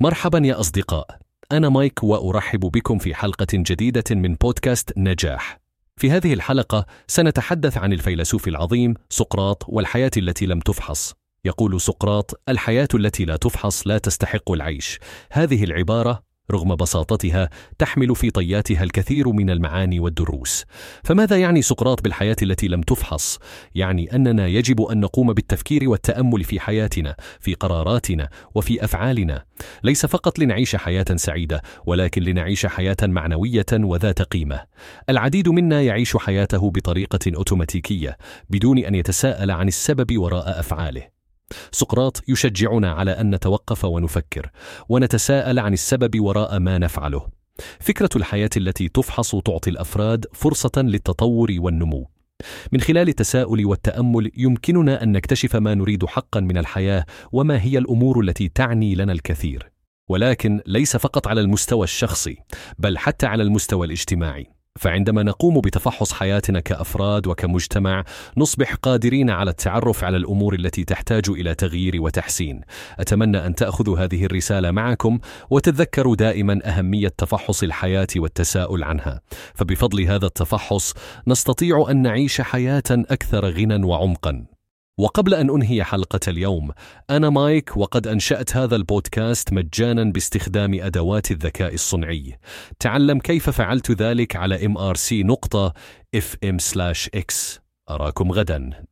مرحبا يا أصدقاء. أنا مايك وأرحب بكم في حلقة جديدة من بودكاست نجاح. في هذه الحلقة سنتحدث عن الفيلسوف العظيم سقراط والحياة التي لم تفحص. يقول سقراط الحياة التي لا تفحص لا تستحق العيش. هذه العبارة رغم بساطتها تحمل في طياتها الكثير من المعاني والدروس. فماذا يعني سقراط بالحياة التي لم تفحص؟ يعني أننا يجب أن نقوم بالتفكير والتأمل في حياتنا في قراراتنا وفي أفعالنا. ليس فقط لنعيش حياة سعيدة ولكن لنعيش حياة معنوية وذات قيمة. العديد منا يعيش حياته بطريقة أوتوماتيكية بدون أن يتساءل عن السبب وراء أفعاله. سقراط يشجعنا على أن نتوقف ونفكر ونتساءل عن السبب وراء ما نفعله. فكرة الحياة التي تفحص تعطي الأفراد فرصة للتطور والنمو. من خلال التساؤل والتأمل يمكننا أن نكتشف ما نريد حقا من الحياة وما هي الأمور التي تعني لنا الكثير. ولكن ليس فقط على المستوى الشخصي بل حتى على المستوى الاجتماعي. فعندما نقوم بتفحص حياتنا كأفراد وكمجتمع نصبح قادرين على التعرف على الأمور التي تحتاج إلى تغيير وتحسين. أتمنى أن تأخذوا هذه الرسالة معكم وتذكروا دائما أهمية تفحص الحياة والتساؤل عنها. فبفضل هذا التفحص نستطيع أن نعيش حياة أكثر غنى وعمقا. وقبل أن أنهي حلقة اليوم أنا مايك وقد أنشأت هذا البودكاست مجانا باستخدام أدوات الذكاء الصنعي. تعلم كيف فعلت ذلك على mrc نقطة fm/x أراكم غدا.